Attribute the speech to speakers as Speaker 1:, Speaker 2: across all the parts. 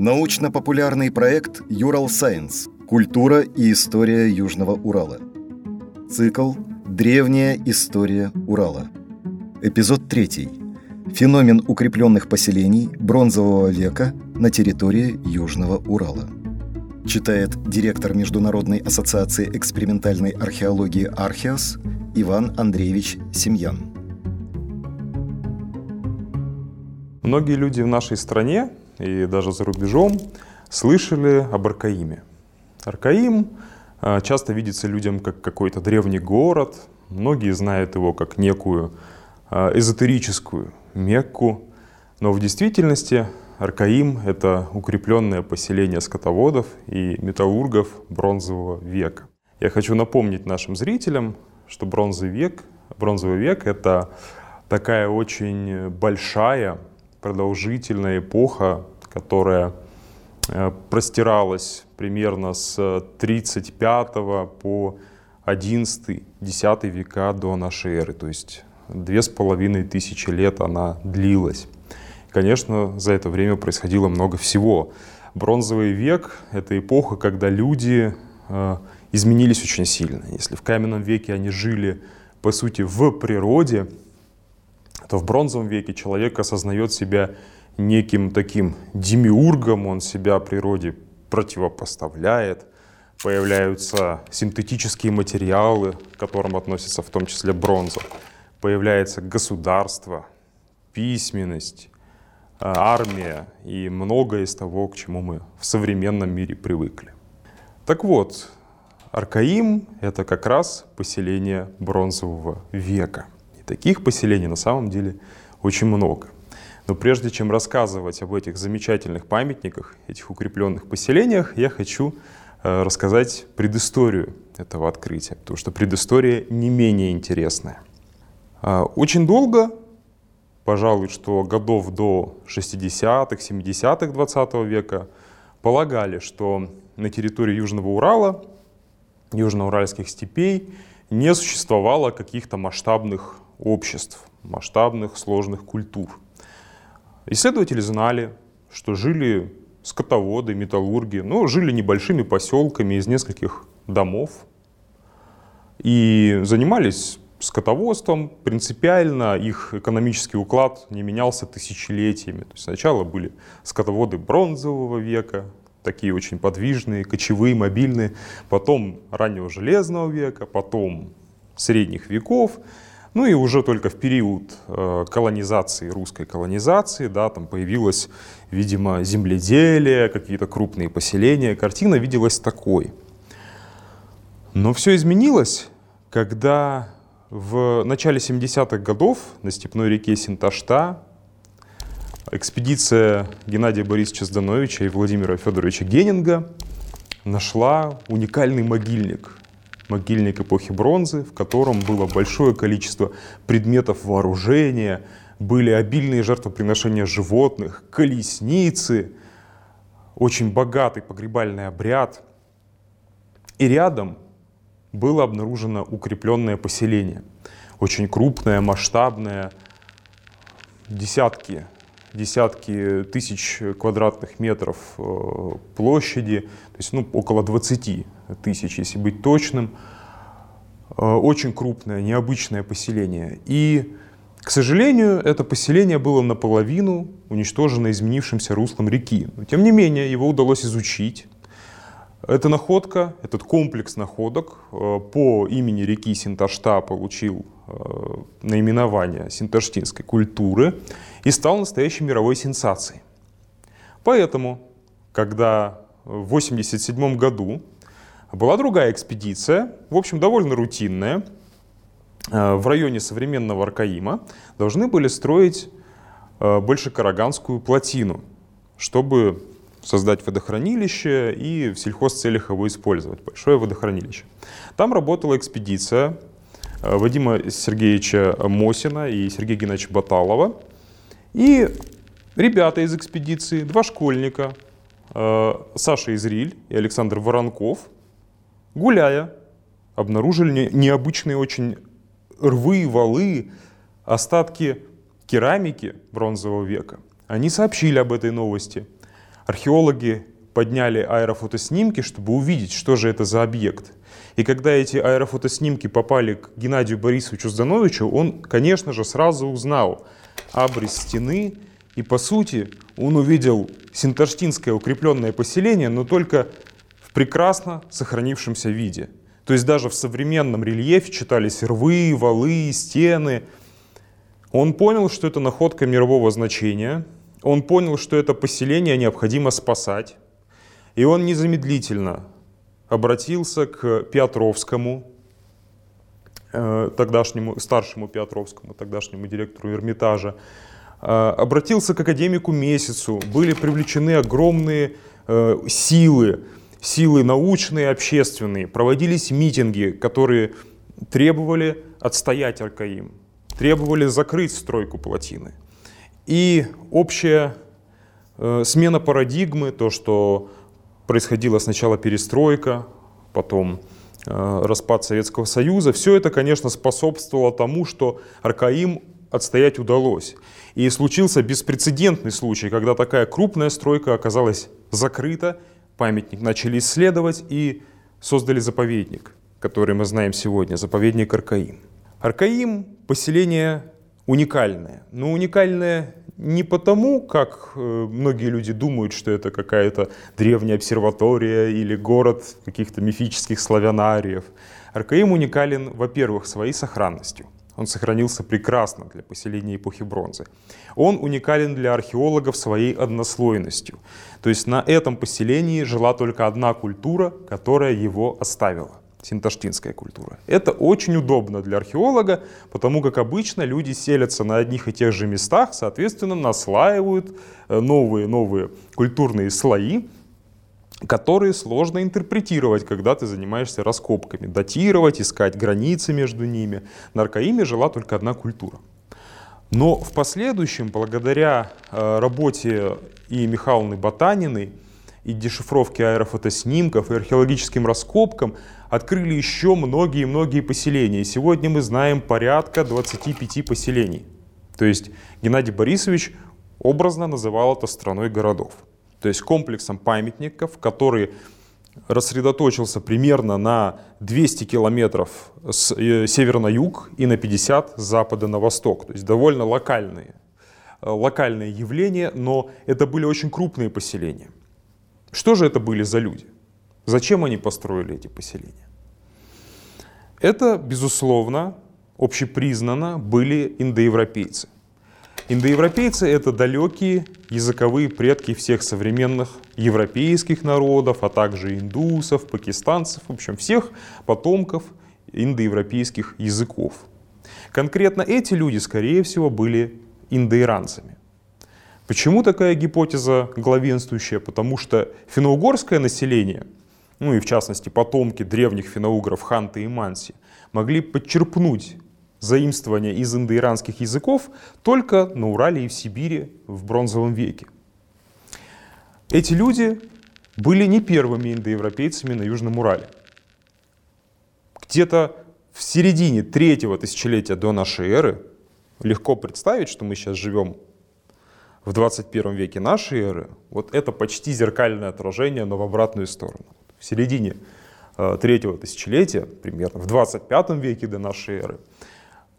Speaker 1: Научно-популярный проект «Юрал Сайенс. Культура и история Южного Урала». Цикл «Древняя история Урала». Эпизод 3. Феномен укрепленных поселений бронзового века на территории Южного Урала. Читает директор Международной ассоциации экспериментальной археологии «Археос» Иван Андреевич Семьян.
Speaker 2: Многие люди в нашей стране и даже за рубежом слышали об Аркаиме. Аркаим а, часто видится людям как какой-то древний город. Многие знают его как некую а, эзотерическую Мекку. Но в действительности Аркаим — это укрепленное поселение скотоводов и металлургов бронзового века. Я хочу напомнить нашим зрителям, что бронзовый век, бронзовый век — это такая очень большая, продолжительная эпоха, которая э, простиралась примерно с 35 по 11-10 века до нашей эры. То есть две с половиной тысячи лет она длилась. Конечно, за это время происходило много всего. Бронзовый век — это эпоха, когда люди э, изменились очень сильно. Если в каменном веке они жили, по сути, в природе, то в бронзовом веке человек осознает себя неким таким демиургом, он себя природе противопоставляет, появляются синтетические материалы, к которым относится в том числе бронза, появляется государство, письменность, а, армия и многое из того, к чему мы в современном мире привыкли. Так вот, Аркаим — это как раз поселение бронзового века. Таких поселений на самом деле очень много. Но прежде чем рассказывать об этих замечательных памятниках, этих укрепленных поселениях, я хочу э, рассказать предысторию этого открытия, потому что предыстория не менее интересная. Э, очень долго, пожалуй, что годов до 60-х, 70-х 20 века, полагали, что на территории Южного Урала южноуральских степей не существовало каких-то масштабных обществ, масштабных сложных культур. Исследователи знали, что жили скотоводы, металлурги, но жили небольшими поселками из нескольких домов и занимались скотоводством. Принципиально их экономический уклад не менялся тысячелетиями. То есть сначала были скотоводы бронзового века, такие очень подвижные, кочевые, мобильные, потом раннего железного века, потом средних веков, ну и уже только в период э, колонизации, русской колонизации, да, там появилось, видимо, земледелие, какие-то крупные поселения. Картина виделась такой. Но все изменилось, когда в начале 70-х годов на степной реке Синташта экспедиция Геннадия Борисовича Здановича и Владимира Федоровича Генинга нашла уникальный могильник. Могильник эпохи бронзы, в котором было большое количество предметов вооружения, были обильные жертвоприношения животных, колесницы, очень богатый погребальный обряд. И рядом было обнаружено укрепленное поселение. Очень крупное, масштабное, десятки десятки тысяч квадратных метров э, площади, то есть ну, около 20 тысяч, если быть точным. Э, очень крупное, необычное поселение. И, к сожалению, это поселение было наполовину уничтожено изменившимся руслом реки. Но, тем не менее, его удалось изучить. Эта находка, этот комплекс находок э, по имени реки Синташта получил наименование синташтинской культуры и стал настоящей мировой сенсацией. Поэтому, когда в 1987 году была другая экспедиция, в общем, довольно рутинная, э, в районе современного Аркаима, должны были строить э, Большекараганскую плотину, чтобы создать водохранилище и в сельхозцелях его использовать, большое водохранилище. Там работала экспедиция э, Вадима Сергеевича Мосина и Сергея Геннадьевича Баталова, и ребята из экспедиции, два школьника, Саша Изриль и Александр Воронков, гуляя, обнаружили необычные очень рвы, валы, остатки керамики бронзового века. Они сообщили об этой новости. Археологи подняли аэрофотоснимки, чтобы увидеть, что же это за объект. И когда эти аэрофотоснимки попали к Геннадию Борисовичу Здановичу, он, конечно же, сразу узнал абрис стены, и, по сути, он увидел синташтинское укрепленное поселение, но только прекрасно сохранившемся виде. То есть даже в современном рельефе читались рвы, валы, стены. Он понял, что это находка мирового значения. Он понял, что это поселение необходимо спасать. И он незамедлительно обратился к Петровскому, э, тогдашнему, старшему Петровскому, тогдашнему директору Эрмитажа, э, обратился к академику Месяцу, были привлечены огромные э, силы, силы научные, общественные, проводились митинги, которые требовали отстоять Аркаим, требовали закрыть стройку плотины. И общая смена парадигмы, то, что происходила сначала перестройка, потом э, распад Советского Союза. Все это, конечно, способствовало тому, что Аркаим отстоять удалось. И случился беспрецедентный случай, когда такая крупная стройка оказалась закрыта, памятник начали исследовать и создали заповедник, который мы знаем сегодня, заповедник Аркаим. Аркаим – поселение уникальное, но уникальное не потому, как э, многие люди думают, что это какая-то древняя обсерватория или город каких-то мифических славянариев. Аркаим уникален, во-первых, своей сохранностью. Он сохранился прекрасно для поселения эпохи бронзы. Он уникален для археологов своей однослойностью. То есть на этом поселении жила только одна культура, которая его оставила синташтинская культура. Это очень удобно для археолога, потому как обычно люди селятся на одних и тех же местах, соответственно, наслаивают новые-новые э, культурные слои, которые сложно интерпретировать, когда ты занимаешься раскопками, датировать, искать границы между ними. На Аркаиме жила только одна культура. Но в последующем, благодаря э, работе и Михайловны Ботаниной, и дешифровке аэрофотоснимков, и археологическим раскопкам, открыли еще многие-многие поселения. И сегодня мы знаем порядка 25 поселений. То есть Геннадий Борисович образно называл это страной городов. То есть комплексом памятников, который рассредоточился примерно на 200 километров с э, севера на юг и на 50 с запада на восток. То есть довольно локальные, э, локальные явления, но это были очень крупные поселения. Что же это были за люди? Зачем они построили эти поселения? Это, безусловно, общепризнанно были индоевропейцы. Индоевропейцы — это далекие языковые предки всех современных европейских народов, а также индусов, пакистанцев, в общем, всех потомков индоевропейских языков. Конкретно эти люди, скорее всего, были индоиранцами. Почему такая гипотеза главенствующая? Потому что финно-угорское население — ну и в частности потомки древних финоугров Ханты и Манси, могли подчерпнуть заимствования из индоиранских языков только на Урале и в Сибири в бронзовом веке. Эти люди были не первыми индоевропейцами на Южном Урале. Где-то в середине третьего тысячелетия до нашей эры, легко представить, что мы сейчас живем в 21 веке нашей эры, вот это почти зеркальное отражение, но в обратную сторону в середине э, третьего тысячелетия, примерно в 25 веке до нашей эры,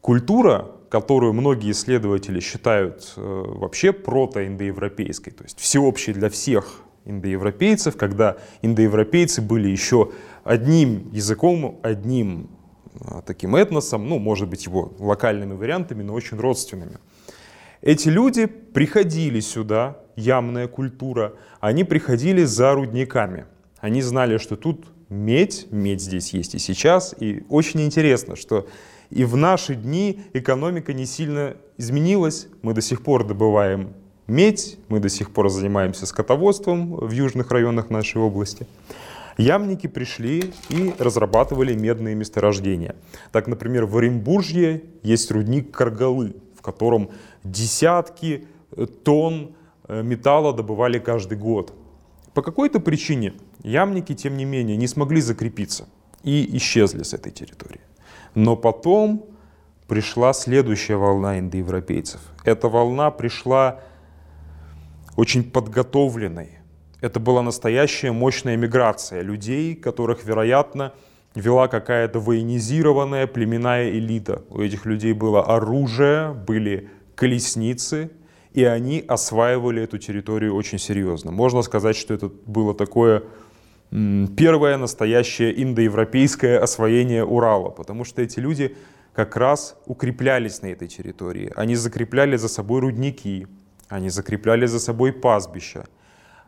Speaker 2: культура, которую многие исследователи считают э, вообще протоиндоевропейской, то есть всеобщей для всех индоевропейцев, когда индоевропейцы были еще одним языком, одним э, таким этносом, ну, может быть, его локальными вариантами, но очень родственными. Эти люди приходили сюда, ямная культура, они приходили за рудниками – они знали, что тут медь, медь здесь есть и сейчас. И очень интересно, что и в наши дни экономика не сильно изменилась. Мы до сих пор добываем медь, мы до сих пор занимаемся скотоводством в южных районах нашей области. Ямники пришли и разрабатывали медные месторождения. Так, например, в Оренбуржье есть рудник Каргалы, в котором десятки тонн э, металла добывали каждый год. По какой-то причине ямники, тем не менее, не смогли закрепиться и исчезли с этой территории. Но потом пришла следующая волна индоевропейцев. Эта волна пришла очень подготовленной, Это была настоящая мощная миграция людей, которых, вероятно, вела какая-то военизированная племенная элита. У этих людей было оружие, были колесницы, и они осваивали эту территорию очень серьезно. Можно сказать, что это было такое первое настоящее индоевропейское освоение Урала, потому что эти люди как раз укреплялись на этой территории. Они закрепляли за собой рудники, они закрепляли за собой пастбища.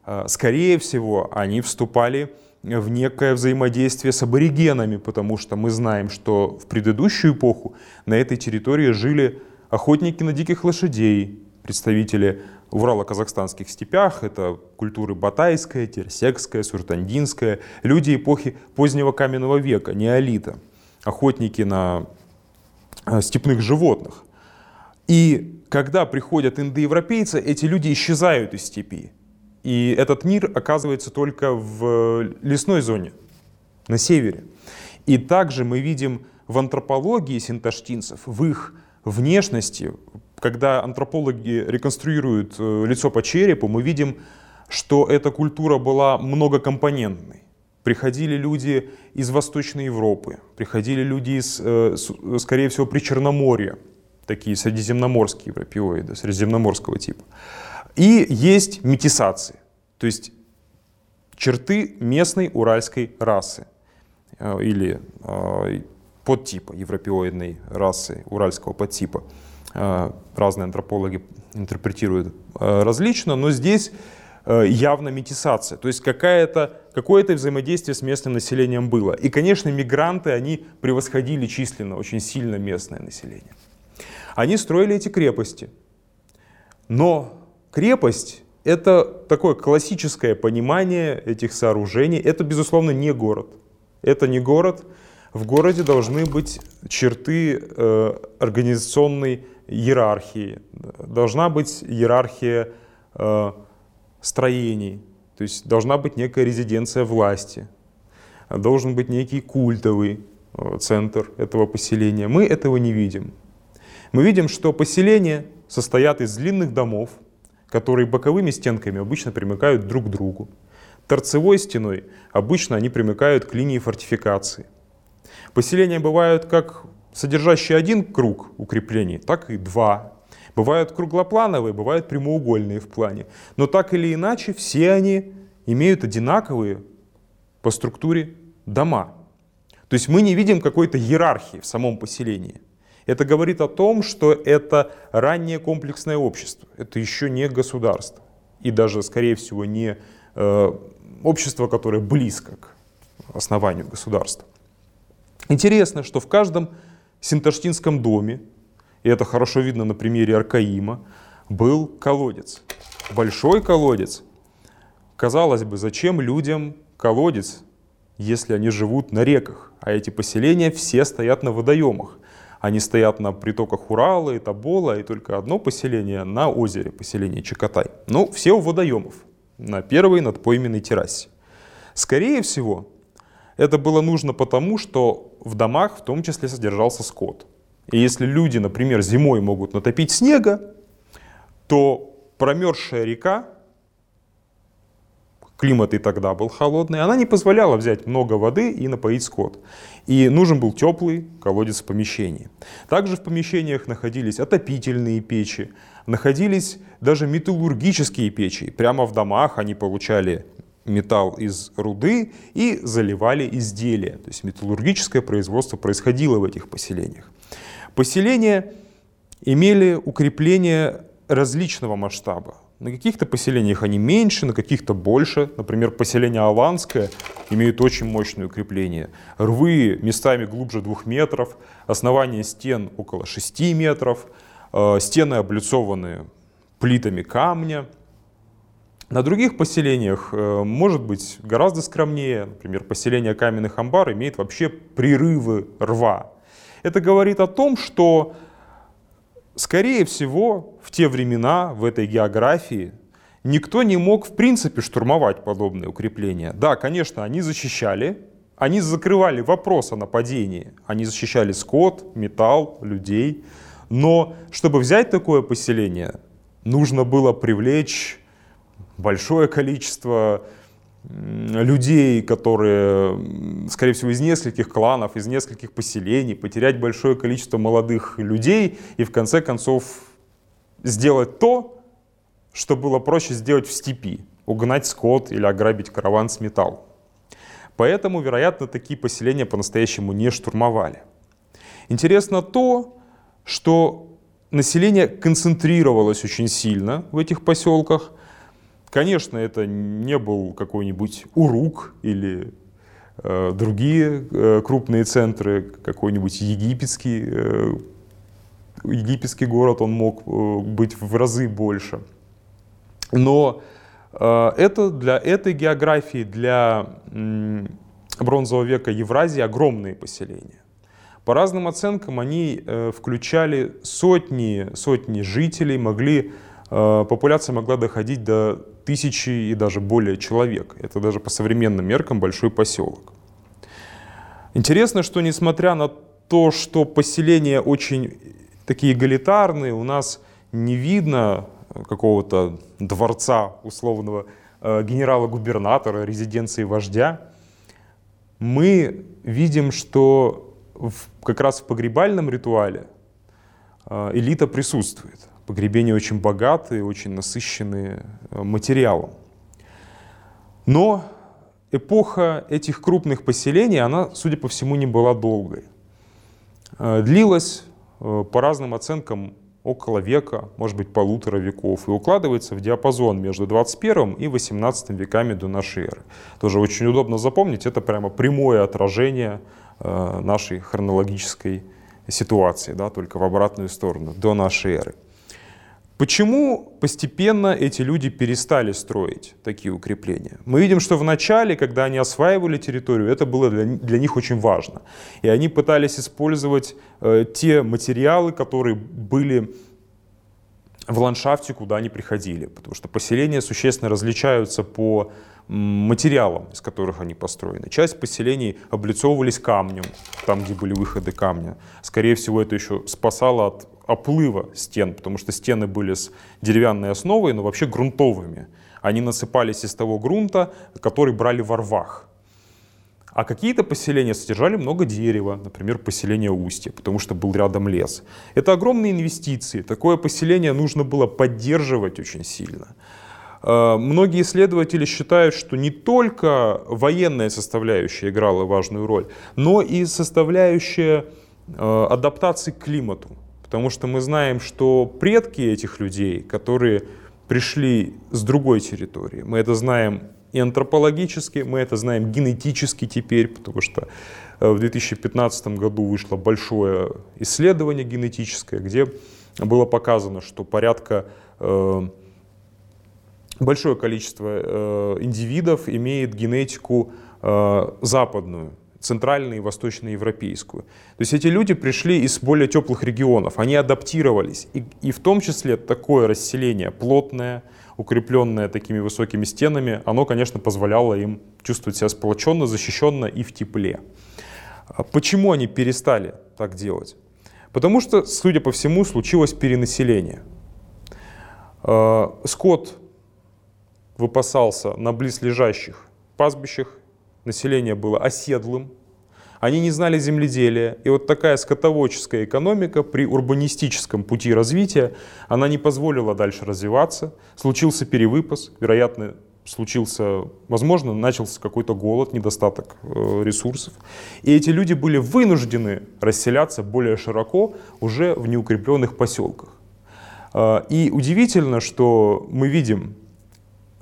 Speaker 2: А, скорее всего, они вступали в некое взаимодействие с аборигенами, потому что мы знаем, что в предыдущую эпоху на этой территории жили охотники на диких лошадей, представители Урало-Казахстанских степях, это культуры батайская, терсекская, суртандинская, люди эпохи позднего каменного века, неолита, охотники на э, степных животных. И когда приходят индоевропейцы, эти люди исчезают из степи. И этот мир оказывается только в лесной зоне, на севере. И также мы видим в антропологии синташтинцев, в их внешности, когда антропологи реконструируют э, лицо по черепу, мы видим, что эта культура была многокомпонентной. Приходили люди из Восточной Европы, приходили люди из, э, скорее всего, Причерноморья, такие средиземноморские европеоиды, средиземноморского типа. И есть метисации, то есть черты местной уральской расы э, или подтипа европеоидной расы, уральского подтипа. Э, разные антропологи интерпретируют э, различно, но здесь э, явно метисация, то есть какое-то какое взаимодействие с местным населением было. И, конечно, мигранты, они превосходили численно очень сильно местное население. Они строили эти крепости. Но крепость — это такое классическое понимание этих сооружений. Это, безусловно, не город. Это не город. В городе должны быть черты э, организационной иерархии, должна быть иерархия э, строений, то есть должна быть некая резиденция власти, должен быть некий культовый э, центр этого поселения. Мы этого не видим. Мы видим, что поселения состоят из длинных домов, которые боковыми стенками обычно примыкают друг к другу. Торцевой стеной обычно они примыкают к линии фортификации. Поселения бывают как содержащие один круг укреплений, так и два. Бывают круглоплановые, бывают прямоугольные в плане. Но так или иначе, все они имеют одинаковые по структуре дома. То есть мы не видим какой-то иерархии в самом поселении. Это говорит о том, что это раннее комплексное общество. Это еще не государство. И даже, скорее всего, не э, общество, которое близко к основанию государства. Интересно, что в каждом Синташтинском доме, и это хорошо видно на примере Аркаима, был колодец. Большой колодец. Казалось бы, зачем людям колодец, если они живут на реках, а эти поселения все стоят на водоемах. Они стоят на притоках Урала и Тобола, и только одно поселение на озере, поселение Чекатай. Ну, все у водоемов, на первой надпойменной террасе. Скорее всего, это было нужно потому, что в домах в том числе содержался скот. И если люди, например, зимой могут натопить снега, то промерзшая река, климат и тогда был холодный, она не позволяла взять много воды и напоить скот. И нужен был теплый колодец в помещении. Также в помещениях находились отопительные печи, находились даже металлургические печи. Прямо в домах они получали металл из руды и заливали изделия. То есть металлургическое производство происходило в этих поселениях. Поселения имели укрепление различного масштаба. На каких-то поселениях они меньше, на каких-то больше. Например, поселение Аланское имеет очень мощное укрепление. Рвы местами глубже двух метров, основание стен около 6 метров, э, стены облицованы плитами камня – на других поселениях э, может быть гораздо скромнее. Например, поселение каменных амбар имеет вообще прерывы рва. Это говорит о том, что, скорее всего, в те времена, в этой географии, никто не мог в принципе штурмовать подобные укрепления. Да, конечно, они защищали, они закрывали вопрос о нападении. Они защищали скот, металл, людей. Но чтобы взять такое поселение, нужно было привлечь большое количество людей, которые, скорее всего, из нескольких кланов, из нескольких поселений, потерять большое количество молодых людей и в конце концов сделать то, что было проще сделать в степи, угнать скот или ограбить караван с металл. Поэтому, вероятно, такие поселения по-настоящему не штурмовали. Интересно то, что население концентрировалось очень сильно в этих поселках. Конечно, это не был какой-нибудь Урук или э, другие э, крупные центры, какой-нибудь египетский, э, египетский город, он мог э, быть в разы больше. Но э, это для этой географии, для э, бронзового века Евразии огромные поселения. По разным оценкам они э, включали сотни, сотни жителей, могли, популяция могла доходить до тысячи и даже более человек. Это даже по современным меркам большой поселок. Интересно, что несмотря на то, что поселения очень такие эгалитарные, у нас не видно какого-то дворца условного э, генерала-губернатора, резиденции вождя, мы видим, что в, как раз в погребальном ритуале э, элита присутствует. Погребения очень богатые, очень насыщенные э, материалом. Но эпоха этих крупных поселений, она, судя по всему, не была долгой. Э, длилась, по разным оценкам, около века, может быть, полутора веков, и укладывается в диапазон между 21 и 18 веками до нашей эры. Тоже очень удобно запомнить, это прямо прямое отражение Э, нашей хронологической ситуации, да, только в обратную сторону, до нашей эры. Почему постепенно эти люди перестали строить такие укрепления? Мы видим, что в начале, когда они осваивали территорию, это было для, для них очень важно. И они пытались использовать э, те материалы, которые были в ландшафте, куда они приходили. Потому что поселения существенно различаются по материалам, из которых они построены. Часть поселений облицовывались камнем, там, где были выходы камня. Скорее всего, это еще спасало от оплыва стен, потому что стены были с деревянной основой, но вообще грунтовыми. Они насыпались из того грунта, который брали во рвах. А какие-то поселения содержали много дерева, например, поселение Устья, потому что был рядом лес. Это огромные инвестиции. Такое поселение нужно было поддерживать очень сильно. Э, многие исследователи считают, что не только военная составляющая играла важную роль, но и составляющая э, адаптации к климату. Потому что мы знаем, что предки этих людей, которые пришли с другой территории, мы это знаем и антропологически, мы это знаем генетически теперь, потому что э, в 2015 году вышло большое исследование генетическое, где было показано, что порядка большое количество э, индивидов имеет генетику э, западную, центральную и восточноевропейскую. То есть эти люди пришли из более теплых регионов, они адаптировались. И, и в том числе такое расселение плотное, укрепленное такими высокими стенами, оно, конечно, позволяло им чувствовать себя сплоченно, защищенно и в тепле. А почему они перестали так делать? Потому что, судя по всему, случилось перенаселение. Э, скот выпасался на близлежащих пастбищах, население было оседлым, они не знали земледелия. И вот такая скотоводческая экономика при урбанистическом пути развития, она не позволила дальше развиваться. Случился перевыпас, вероятно, случился, возможно, начался какой-то голод, недостаток э, ресурсов. И эти люди были вынуждены расселяться более широко уже в неукрепленных поселках. Э, и удивительно, что мы видим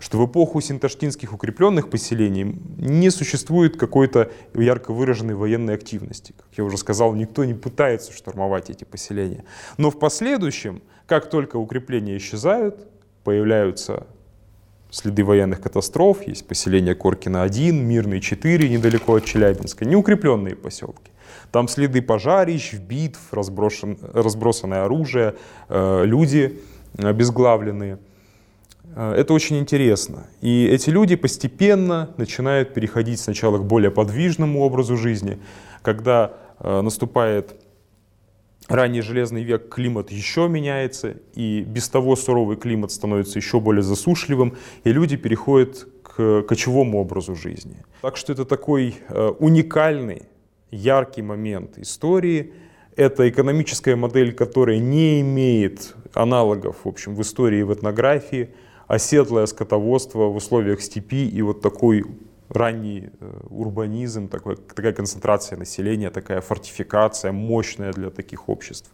Speaker 2: что в эпоху синташтинских укрепленных поселений не существует какой-то ярко выраженной военной активности. Как я уже сказал, никто не пытается штурмовать эти поселения. Но в последующем, как только укрепления исчезают, появляются следы военных катастроф, есть поселение Коркина-1, Мирный 4, недалеко от Челябинска, неукрепленные поселки. Там следы пожарищ, битв, разброшен, разбросанное оружие, э, люди обезглавленные – это очень интересно. И эти люди постепенно начинают переходить сначала к более подвижному образу жизни, когда э, наступает ранний железный век климат еще меняется, и без того суровый климат становится еще более засушливым, и люди переходят к кочевому образу жизни. Так что это такой э, уникальный, яркий момент истории. Это экономическая модель, которая не имеет аналогов в, общем, в истории и в этнографии, оседлое скотоводство в условиях степи и вот такой ранний э, урбанизм, такой, такая концентрация населения, такая фортификация мощная для таких обществ.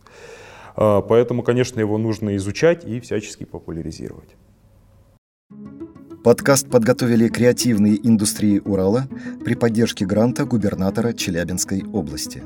Speaker 2: Э, поэтому, конечно, его нужно изучать и всячески популяризировать.
Speaker 1: Подкаст подготовили креативные индустрии Урала при поддержке гранта губернатора Челябинской области.